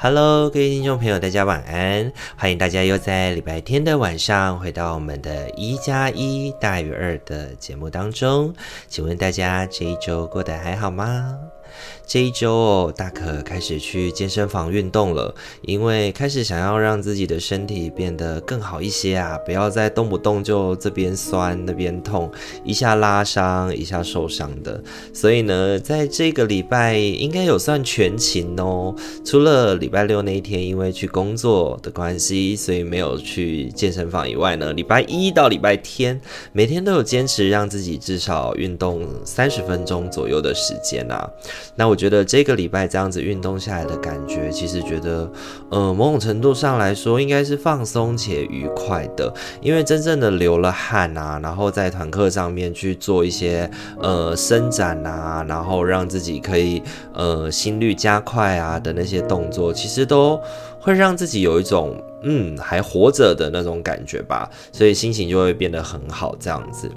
Hello，各位听众朋友，大家晚安！欢迎大家又在礼拜天的晚上回到我们的一加一大于二的节目当中。请问大家这一周过得还好吗？这一周哦，大可开始去健身房运动了，因为开始想要让自己的身体变得更好一些啊，不要再动不动就这边酸那边痛，一下拉伤一下受伤的。所以呢，在这个礼拜应该有算全勤哦，除了礼拜六那一天因为去工作的关系，所以没有去健身房以外呢，礼拜一到礼拜天每天都有坚持让自己至少运动三十分钟左右的时间啊。那我觉得这个礼拜这样子运动下来的感觉，其实觉得，呃，某种程度上来说，应该是放松且愉快的，因为真正的流了汗啊，然后在团课上面去做一些呃伸展啊，然后让自己可以呃心率加快啊的那些动作，其实都会让自己有一种嗯还活着的那种感觉吧，所以心情就会变得很好，这样子。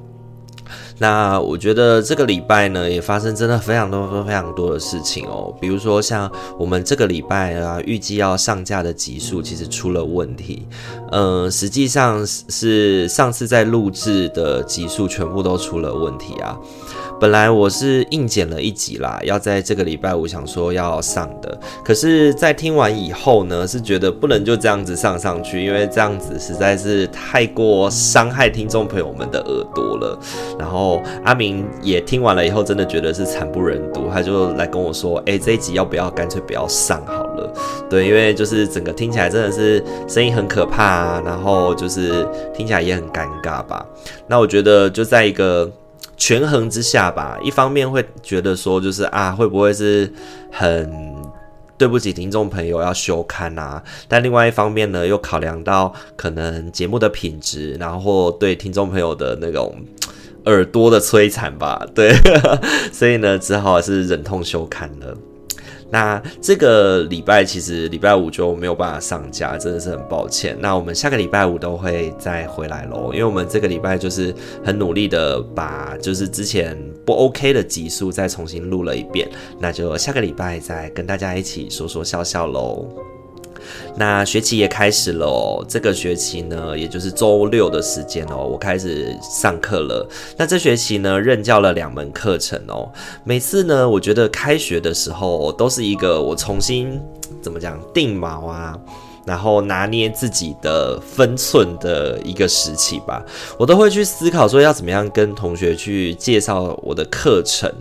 那我觉得这个礼拜呢，也发生真的非常多、非常多的事情哦。比如说像我们这个礼拜啊，预计要上架的集数其实出了问题。嗯，实际上是上次在录制的集数全部都出了问题啊。本来我是硬剪了一集啦，要在这个礼拜五想说要上的，可是，在听完以后呢，是觉得不能就这样子上上去，因为这样子实在是太过伤害听众朋友们的耳朵了。然后阿明也听完了以后，真的觉得是惨不忍睹，他就来跟我说：“哎、这一集要不要干脆不要上好了？”对，因为就是整个听起来真的是声音很可怕啊，然后就是听起来也很尴尬吧。那我觉得就在一个。权衡之下吧，一方面会觉得说，就是啊，会不会是很对不起听众朋友要休刊啊？但另外一方面呢，又考量到可能节目的品质，然后对听众朋友的那种耳朵的摧残吧，对，所以呢，只好是忍痛休刊了。那这个礼拜其实礼拜五就没有办法上架，真的是很抱歉。那我们下个礼拜五都会再回来喽，因为我们这个礼拜就是很努力的把就是之前不 OK 的集数再重新录了一遍，那就下个礼拜再跟大家一起说说笑笑喽。那学期也开始了哦，这个学期呢，也就是周六的时间哦，我开始上课了。那这学期呢，任教了两门课程哦。每次呢，我觉得开学的时候都是一个我重新怎么讲定锚啊，然后拿捏自己的分寸的一个时期吧。我都会去思考说，要怎么样跟同学去介绍我的课程。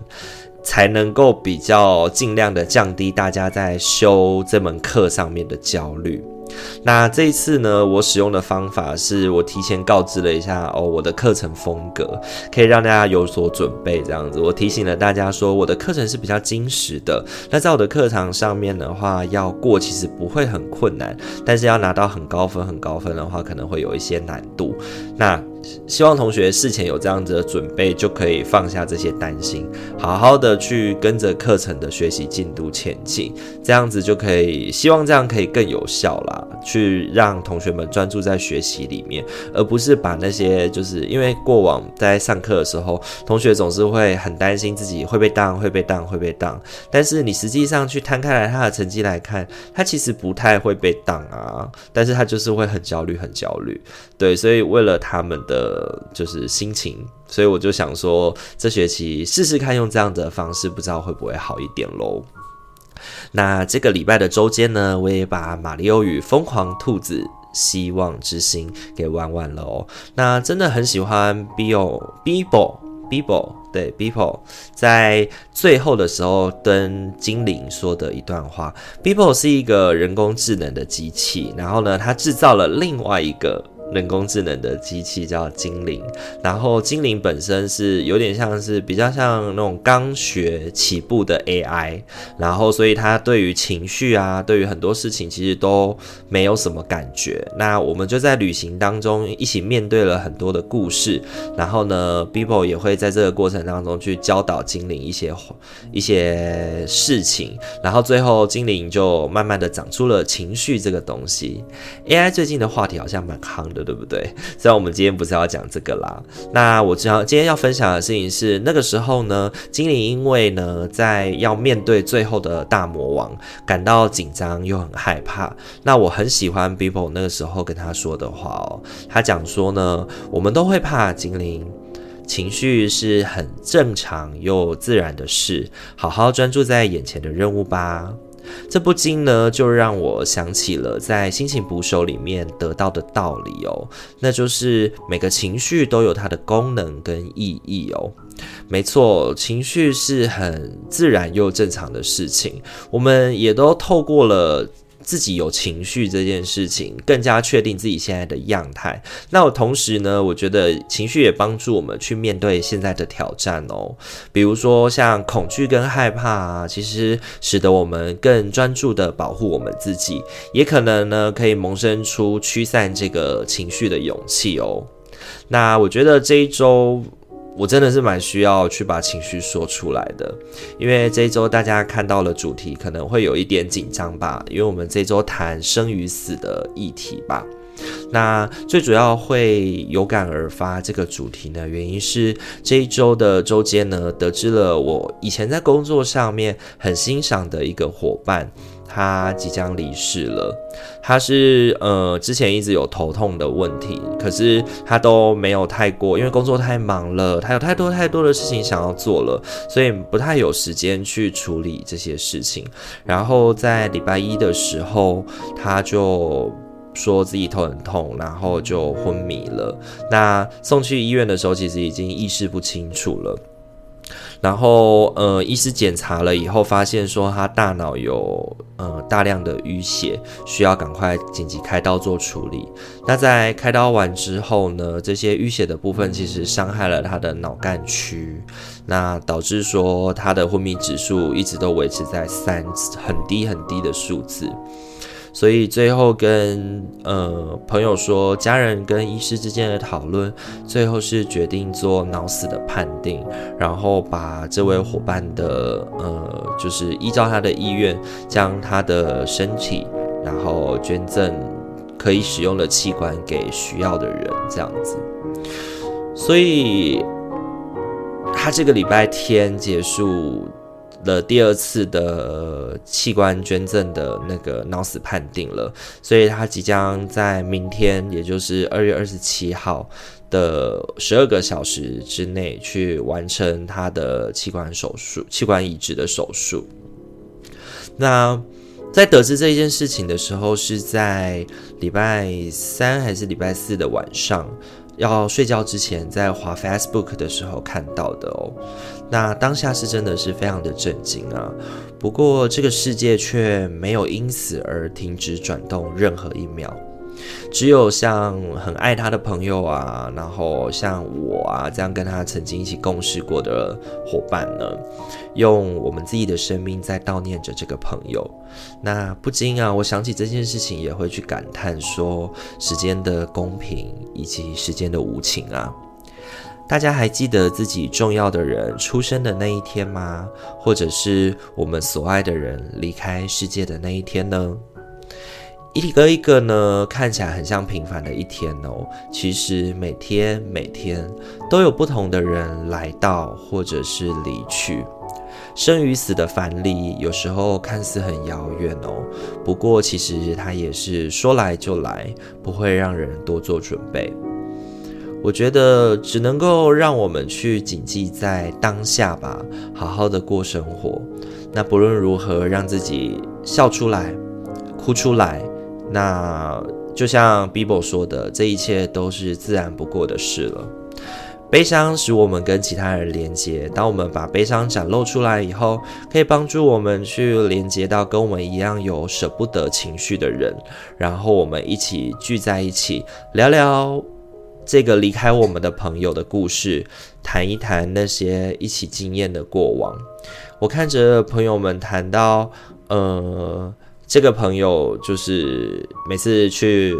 才能够比较尽量的降低大家在修这门课上面的焦虑。那这一次呢，我使用的方法是我提前告知了一下哦，我的课程风格可以让大家有所准备。这样子，我提醒了大家说，我的课程是比较精实的。那在我的课堂上面的话，要过其实不会很困难，但是要拿到很高分、很高分的话，可能会有一些难度。那希望同学事前有这样子的准备，就可以放下这些担心，好好的去跟着课程的学习进度前进，这样子就可以，希望这样可以更有效啦，去让同学们专注在学习里面，而不是把那些就是因为过往在上课的时候，同学总是会很担心自己会被当，会被当，会被当，但是你实际上去摊开来他的成绩来看，他其实不太会被当啊，但是他就是会很焦虑，很焦虑，对，所以为了他们的。就是心情，所以我就想说，这学期试试看用这样的方式，不知道会不会好一点喽。那这个礼拜的周间呢，我也把《马里奥与疯狂兔子：希望之星》给玩完了哦。那真的很喜欢 Beebo，Beebo，Beebo，对，Beebo，在最后的时候跟精灵说的一段话。Bibo 是一个人工智能的机器，然后呢，它制造了另外一个。人工智能的机器叫精灵，然后精灵本身是有点像是比较像那种刚学起步的 AI，然后所以它对于情绪啊，对于很多事情其实都没有什么感觉。那我们就在旅行当中一起面对了很多的故事，然后呢，Bibo 也会在这个过程当中去教导精灵一些一些事情，然后最后精灵就慢慢的长出了情绪这个东西。AI 最近的话题好像蛮夯的。对不对？虽然我们今天不是要讲这个啦，那我知道今天要分享的事情是那个时候呢，精灵因为呢在要面对最后的大魔王，感到紧张又很害怕。那我很喜欢 Bibo 那个时候跟他说的话哦，他讲说呢，我们都会怕精灵，情绪是很正常又自然的事，好好专注在眼前的任务吧。这不禁呢，就让我想起了在心情捕手里面得到的道理哦，那就是每个情绪都有它的功能跟意义哦。没错，情绪是很自然又正常的事情，我们也都透过了。自己有情绪这件事情，更加确定自己现在的样态。那我同时呢，我觉得情绪也帮助我们去面对现在的挑战哦。比如说像恐惧跟害怕啊，其实使得我们更专注的保护我们自己，也可能呢可以萌生出驱散这个情绪的勇气哦。那我觉得这一周。我真的是蛮需要去把情绪说出来的，因为这一周大家看到了主题可能会有一点紧张吧，因为我们这周谈生与死的议题吧。那最主要会有感而发这个主题呢，原因是这一周的周间呢，得知了我以前在工作上面很欣赏的一个伙伴。他即将离世了，他是呃之前一直有头痛的问题，可是他都没有太过，因为工作太忙了，他有太多太多的事情想要做了，所以不太有时间去处理这些事情。然后在礼拜一的时候，他就说自己头很痛，然后就昏迷了。那送去医院的时候，其实已经意识不清楚了。然后，呃，医师检查了以后，发现说他大脑有呃大量的淤血，需要赶快紧急开刀做处理。那在开刀完之后呢，这些淤血的部分其实伤害了他的脑干区，那导致说他的昏迷指数一直都维持在三，很低很低的数字。所以最后跟呃朋友说，家人跟医师之间的讨论，最后是决定做脑死的判定，然后把这位伙伴的呃，就是依照他的意愿，将他的身体，然后捐赠可以使用的器官给需要的人，这样子。所以他这个礼拜天结束。了第二次的器官捐赠的那个脑死判定了，所以他即将在明天，也就是二月二十七号的十二个小时之内去完成他的器官手术、器官移植的手术。那在得知这一件事情的时候，是在礼拜三还是礼拜四的晚上？要睡觉之前，在滑 Facebook 的时候看到的哦。那当下是真的是非常的震惊啊。不过这个世界却没有因此而停止转动任何一秒。只有像很爱他的朋友啊，然后像我啊这样跟他曾经一起共事过的伙伴呢，用我们自己的生命在悼念着这个朋友。那不禁啊，我想起这件事情，也会去感叹说时间的公平以及时间的无情啊。大家还记得自己重要的人出生的那一天吗？或者是我们所爱的人离开世界的那一天呢？一个一个呢，看起来很像平凡的一天哦。其实每天每天都有不同的人来到，或者是离去。生与死的藩篱，有时候看似很遥远哦。不过其实它也是说来就来，不会让人多做准备。我觉得只能够让我们去谨记在当下吧，好好的过生活。那不论如何，让自己笑出来，哭出来。那就像 Bibo 说的，这一切都是自然不过的事了。悲伤使我们跟其他人连接。当我们把悲伤展露出来以后，可以帮助我们去连接到跟我们一样有舍不得情绪的人，然后我们一起聚在一起聊聊这个离开我们的朋友的故事，谈一谈那些一起经验的过往。我看着朋友们谈到，呃，这个朋友就是每次去。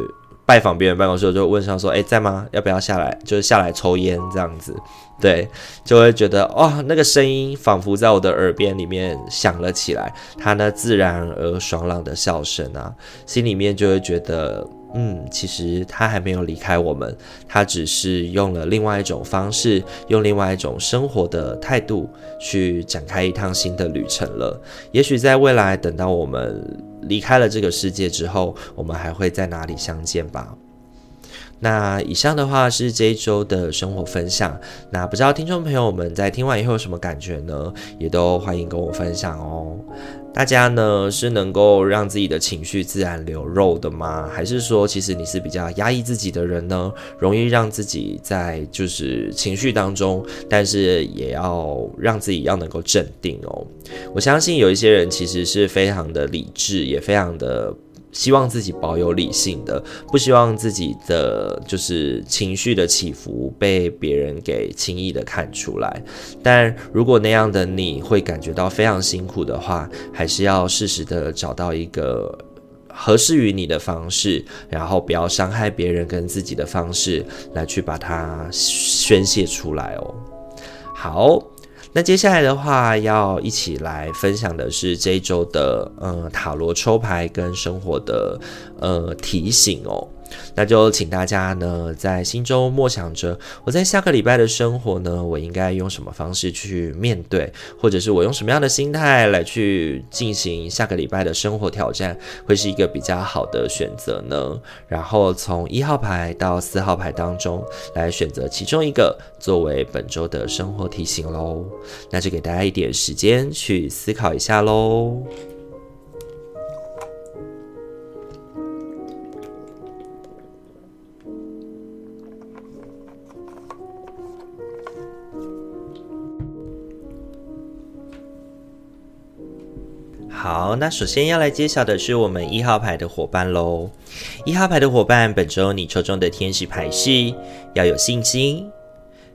拜访别人办公室，就问上说：“哎，在吗？要不要下来？就是下来抽烟这样子。”对，就会觉得哇，那个声音仿佛在我的耳边里面响了起来。他那自然而爽朗的笑声啊，心里面就会觉得。嗯，其实他还没有离开我们，他只是用了另外一种方式，用另外一种生活的态度去展开一趟新的旅程了。也许在未来，等到我们离开了这个世界之后，我们还会在哪里相见吧？那以上的话是这一周的生活分享。那不知道听众朋友们在听完以后有什么感觉呢？也都欢迎跟我分享哦。大家呢是能够让自己的情绪自然流露的吗？还是说其实你是比较压抑自己的人呢？容易让自己在就是情绪当中，但是也要让自己要能够镇定哦。我相信有一些人其实是非常的理智，也非常的。希望自己保有理性的，不希望自己的就是情绪的起伏被别人给轻易的看出来。但如果那样的你会感觉到非常辛苦的话，还是要适时的找到一个合适于你的方式，然后不要伤害别人跟自己的方式来去把它宣泄出来哦。好。那接下来的话，要一起来分享的是这一周的呃塔罗抽牌跟生活的呃提醒哦。那就请大家呢，在心中默想着，我在下个礼拜的生活呢，我应该用什么方式去面对，或者是我用什么样的心态来去进行下个礼拜的生活挑战，会是一个比较好的选择呢？然后从一号牌到四号牌当中来选择其中一个作为本周的生活提醒喽。那就给大家一点时间去思考一下喽。好，那首先要来揭晓的是我们一号牌的伙伴喽。一号牌的伙伴，本周你抽中的天使牌是要有信心，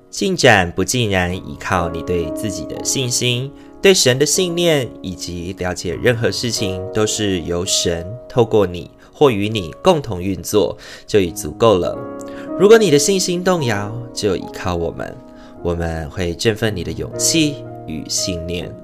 进展不竟然依靠你对自己的信心、对神的信念，以及了解任何事情都是由神透过你或与你共同运作，就已足够了。如果你的信心动摇，就依靠我们，我们会振奋你的勇气与信念。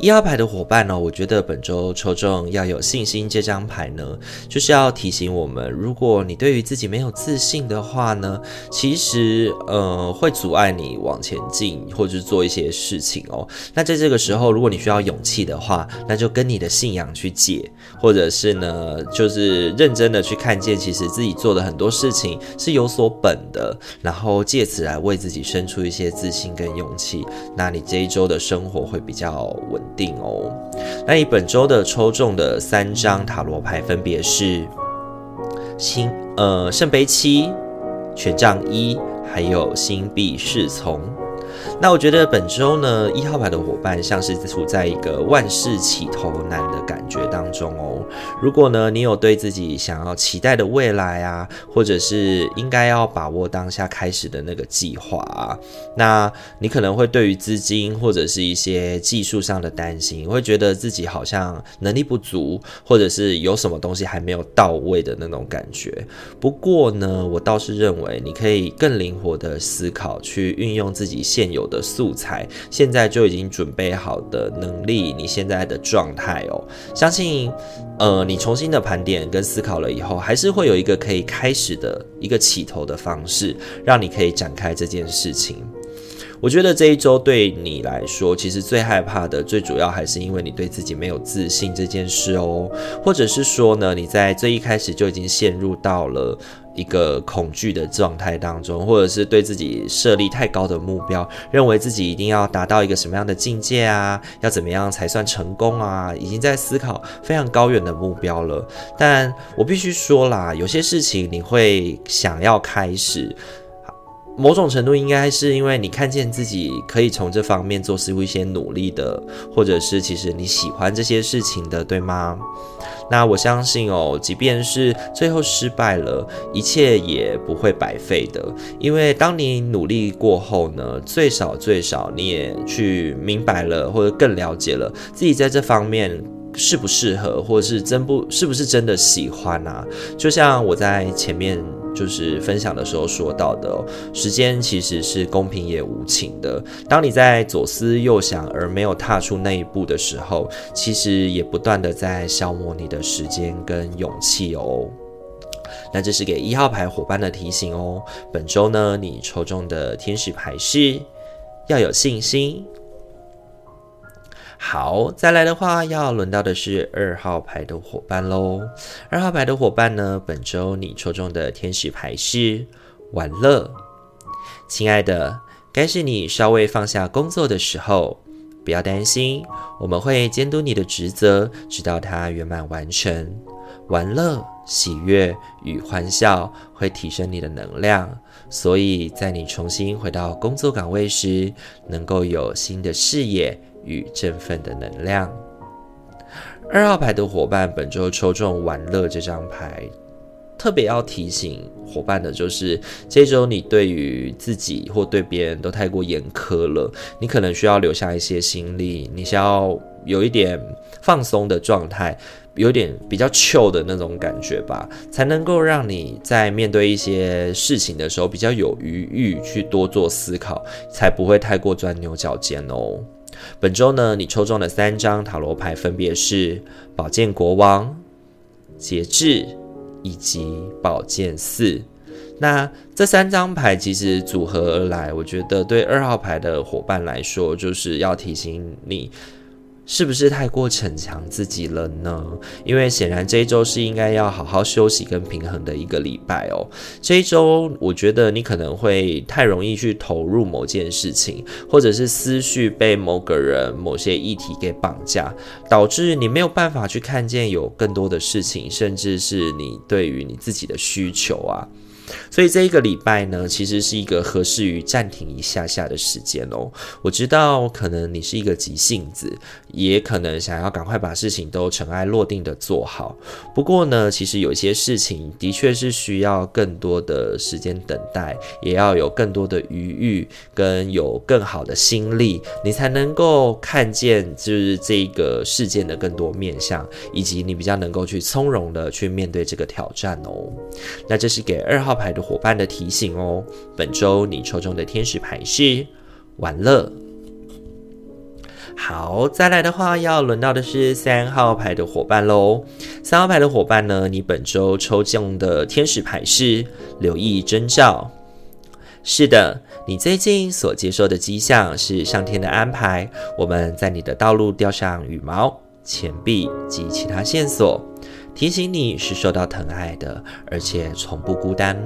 一号牌的伙伴呢，我觉得本周抽中要有信心这张牌呢，就是要提醒我们，如果你对于自己没有自信的话呢，其实呃会阻碍你往前进或者是做一些事情哦。那在这个时候，如果你需要勇气的话，那就跟你的信仰去借，或者是呢，就是认真的去看见，其实自己做的很多事情是有所本的，然后借此来为自己生出一些自信跟勇气。那你这一周的生活会比较稳定哦，那你本周的抽中的三张塔罗牌分别是星呃圣杯七、权杖一，还有星币侍从。那我觉得本周呢，一号牌的伙伴像是处在一个万事起头难的感觉当中哦。如果呢，你有对自己想要期待的未来啊，或者是应该要把握当下开始的那个计划啊，那你可能会对于资金或者是一些技术上的担心，会觉得自己好像能力不足，或者是有什么东西还没有到位的那种感觉。不过呢，我倒是认为你可以更灵活的思考，去运用自己现有的素材，现在就已经准备好的能力，你现在的状态哦，相信，呃，你重新的盘点跟思考了以后，还是会有一个可以开始的一个起头的方式，让你可以展开这件事情。我觉得这一周对你来说，其实最害怕的，最主要还是因为你对自己没有自信这件事哦，或者是说呢，你在最一开始就已经陷入到了一个恐惧的状态当中，或者是对自己设立太高的目标，认为自己一定要达到一个什么样的境界啊，要怎么样才算成功啊，已经在思考非常高远的目标了。但我必须说啦，有些事情你会想要开始。某种程度应该是因为你看见自己可以从这方面做出一些努力的，或者是其实你喜欢这些事情的，对吗？那我相信哦，即便是最后失败了，一切也不会白费的。因为当你努力过后呢，最少最少你也去明白了，或者更了解了自己在这方面适不适合，或者是真不是不是真的喜欢啊。就像我在前面。就是分享的时候说到的，时间其实是公平也无情的。当你在左思右想而没有踏出那一步的时候，其实也不断的在消磨你的时间跟勇气哦。那这是给一号牌伙伴的提醒哦。本周呢，你抽中的天使牌是要有信心。好，再来的话，要轮到的是二号牌的伙伴喽。二号牌的伙伴呢，本周你抽中的天使牌是玩乐。亲爱的，该是你稍微放下工作的时候，不要担心，我们会监督你的职责，直到它圆满完成。玩乐、喜悦与欢笑会提升你的能量，所以在你重新回到工作岗位时，能够有新的视野。与振奋的能量。二号牌的伙伴本周抽中玩乐这张牌，特别要提醒伙伴的就是，这周你对于自己或对别人都太过严苛了，你可能需要留下一些心力，你需要有一点放松的状态，有点比较 chill 的那种感觉吧，才能够让你在面对一些事情的时候比较有余裕去多做思考，才不会太过钻牛角尖哦。本周呢，你抽中的三张塔罗牌分别是宝剑国王、节制以及宝剑四。那这三张牌其实组合而来，我觉得对二号牌的伙伴来说，就是要提醒你。是不是太过逞强自己了呢？因为显然这一周是应该要好好休息跟平衡的一个礼拜哦。这一周我觉得你可能会太容易去投入某件事情，或者是思绪被某个人、某些议题给绑架，导致你没有办法去看见有更多的事情，甚至是你对于你自己的需求啊。所以这一个礼拜呢，其实是一个合适于暂停一下下的时间哦。我知道可能你是一个急性子，也可能想要赶快把事情都尘埃落定的做好。不过呢，其实有些事情的确是需要更多的时间等待，也要有更多的余裕，跟有更好的心力，你才能够看见就是这个事件的更多面向，以及你比较能够去从容的去面对这个挑战哦。那这是给二号牌的伙伴的提醒哦，本周你抽中的天使牌是玩乐。好，再来的话要轮到的是三号牌的伙伴喽。三号牌的伙伴呢，你本周抽中的天使牌是留意征兆。是的，你最近所接受的迹象是上天的安排。我们在你的道路吊上羽毛、钱币及其他线索。提醒你是受到疼爱的，而且从不孤单。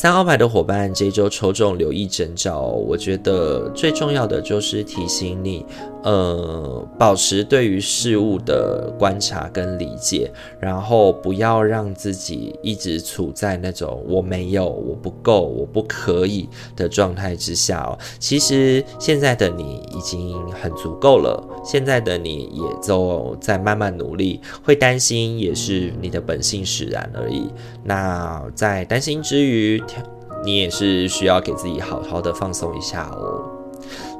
三号牌的伙伴，这一周抽中留意征兆，我觉得最重要的就是提醒你。呃，保持对于事物的观察跟理解，然后不要让自己一直处在那种我没有、我不够、我不可以的状态之下哦。其实现在的你已经很足够了，现在的你也都在慢慢努力，会担心也是你的本性使然而已。那在担心之余，你也是需要给自己好好的放松一下哦。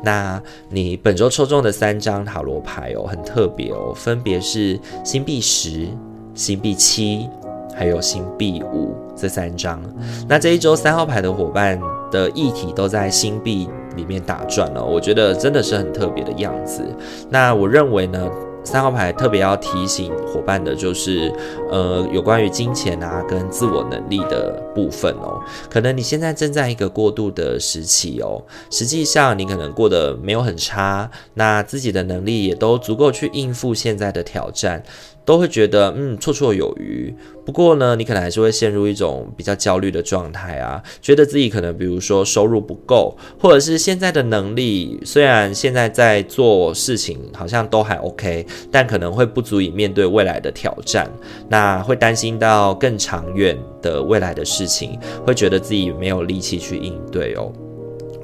那你本周抽中的三张塔罗牌哦，很特别哦，分别是星币十、星币七，还有星币五这三张。那这一周三号牌的伙伴的议题都在星币里面打转了，我觉得真的是很特别的样子。那我认为呢，三号牌特别要提醒伙伴的，就是呃，有关于金钱啊跟自我能力的部分哦。可能你现在正在一个过渡的时期哦，实际上你可能过得没有很差，那自己的能力也都足够去应付现在的挑战。都会觉得嗯绰绰有余。不过呢，你可能还是会陷入一种比较焦虑的状态啊，觉得自己可能比如说收入不够，或者是现在的能力虽然现在在做事情好像都还 OK，但可能会不足以面对未来的挑战。那会担心到更长远的未来的事情，会觉得自己没有力气去应对哦。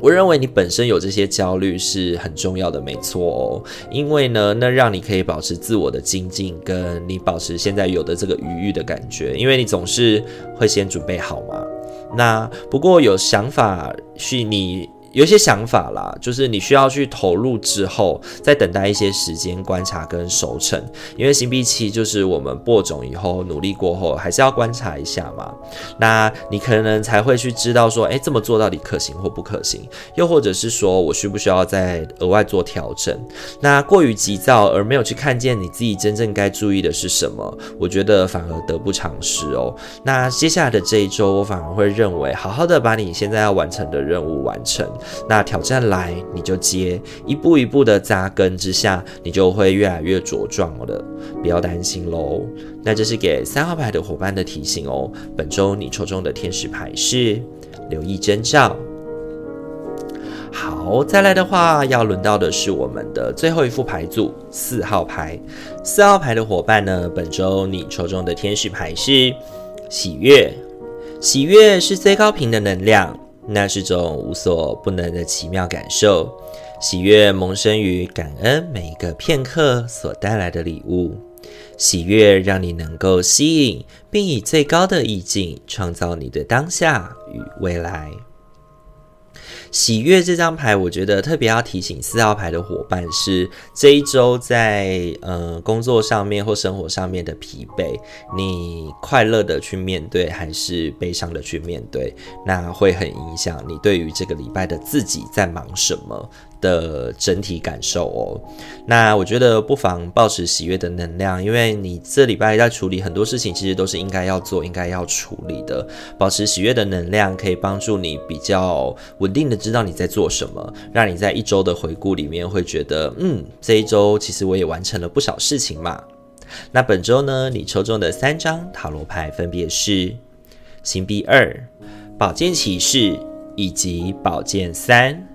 我认为你本身有这些焦虑是很重要的，没错哦。因为呢，那让你可以保持自我的精进，跟你保持现在有的这个愉悦的感觉，因为你总是会先准备好嘛。那不过有想法是你。有些想法啦，就是你需要去投入之后，再等待一些时间观察跟熟成。因为星币七就是我们播种以后努力过后，还是要观察一下嘛。那你可能才会去知道说，诶，这么做到底可行或不可行？又或者是说我需不需要再额外做调整？那过于急躁而没有去看见你自己真正该注意的是什么，我觉得反而得不偿失哦。那接下来的这一周，我反而会认为，好好的把你现在要完成的任务完成。那挑战来你就接，一步一步的扎根之下，你就会越来越茁壮了。不要担心喽。那这是给三号牌的伙伴的提醒哦。本周你抽中的天使牌是留意征兆。好，再来的话，要轮到的是我们的最后一副牌组四号牌。四号牌的伙伴呢，本周你抽中的天使牌是喜悦。喜悦是最高频的能量。那是种无所不能的奇妙感受，喜悦萌生于感恩每一个片刻所带来的礼物，喜悦让你能够吸引，并以最高的意境创造你的当下与未来。喜悦这张牌，我觉得特别要提醒四号牌的伙伴是这一周在呃工作上面或生活上面的疲惫，你快乐的去面对还是悲伤的去面对，那会很影响你对于这个礼拜的自己在忙什么。的整体感受哦，那我觉得不妨抱持喜悦的能量，因为你这礼拜在处理很多事情，其实都是应该要做、应该要处理的。保持喜悦的能量，可以帮助你比较稳定的知道你在做什么，让你在一周的回顾里面会觉得，嗯，这一周其实我也完成了不少事情嘛。那本周呢，你抽中的三张塔罗牌分别是星币二、宝剑骑士以及宝剑三。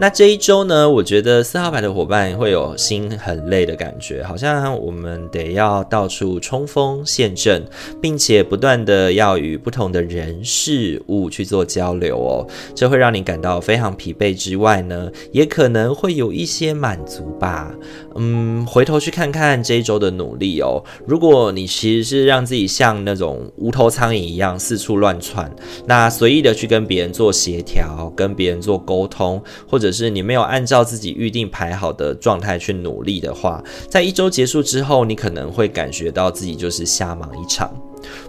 那这一周呢，我觉得四号牌的伙伴会有心很累的感觉，好像我们得要到处冲锋陷阵，并且不断的要与不同的人事物去做交流哦，这会让你感到非常疲惫之外呢，也可能会有一些满足吧。嗯，回头去看看这一周的努力哦，如果你其实是让自己像那种无头苍蝇一样四处乱窜，那随意的去跟别人做协调，跟别人做沟通，或者。可是你没有按照自己预定排好的状态去努力的话，在一周结束之后，你可能会感觉到自己就是瞎忙一场。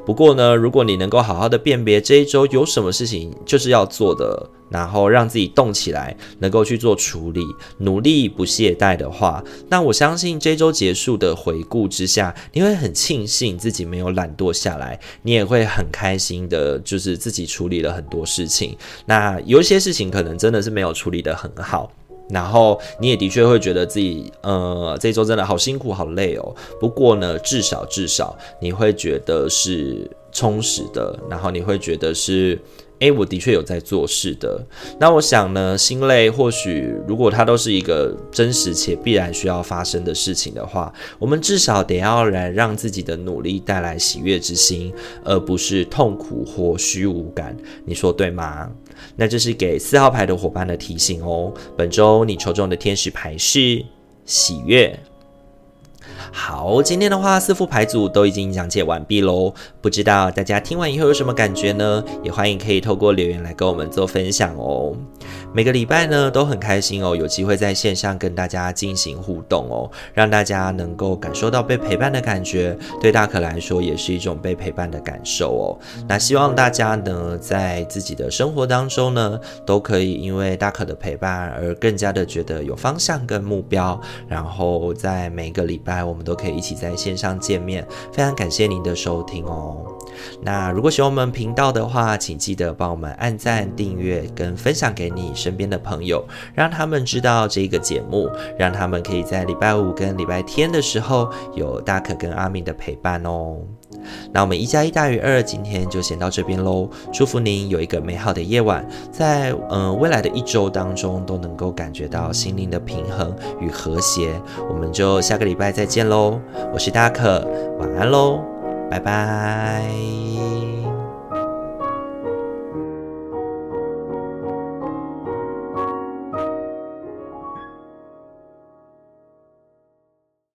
不过呢，如果你能够好好的辨别这一周有什么事情就是要做的，然后让自己动起来，能够去做处理，努力不懈怠的话，那我相信这周结束的回顾之下，你会很庆幸自己没有懒惰下来，你也会很开心的，就是自己处理了很多事情。那有一些事情可能真的是没有处理的很好。然后你也的确会觉得自己，呃，这周真的好辛苦、好累哦。不过呢，至少至少你会觉得是充实的，然后你会觉得是。诶，我的确有在做事的。那我想呢，心累或许如果它都是一个真实且必然需要发生的事情的话，我们至少得要来让自己的努力带来喜悦之心，而不是痛苦或虚无感。你说对吗？那这是给四号牌的伙伴的提醒哦。本周你抽中的天使牌是喜悦。好，今天的话，四副牌组都已经讲解完毕喽。不知道大家听完以后有什么感觉呢？也欢迎可以透过留言来跟我们做分享哦。每个礼拜呢都很开心哦，有机会在线上跟大家进行互动哦，让大家能够感受到被陪伴的感觉，对大可来说也是一种被陪伴的感受哦。那希望大家呢在自己的生活当中呢，都可以因为大可的陪伴而更加的觉得有方向跟目标，然后在每个礼拜我们都可以一起在线上见面。非常感谢您的收听哦。那如果喜欢我们频道的话，请记得帮我们按赞、订阅跟分享给你身边的朋友，让他们知道这个节目，让他们可以在礼拜五跟礼拜天的时候有大可跟阿明的陪伴哦。那我们一加一大于二，今天就先到这边喽。祝福您有一个美好的夜晚，在嗯、未来的一周当中都能够感觉到心灵的平衡与和谐。我们就下个礼拜再见喽。我是大可，晚安喽，拜拜。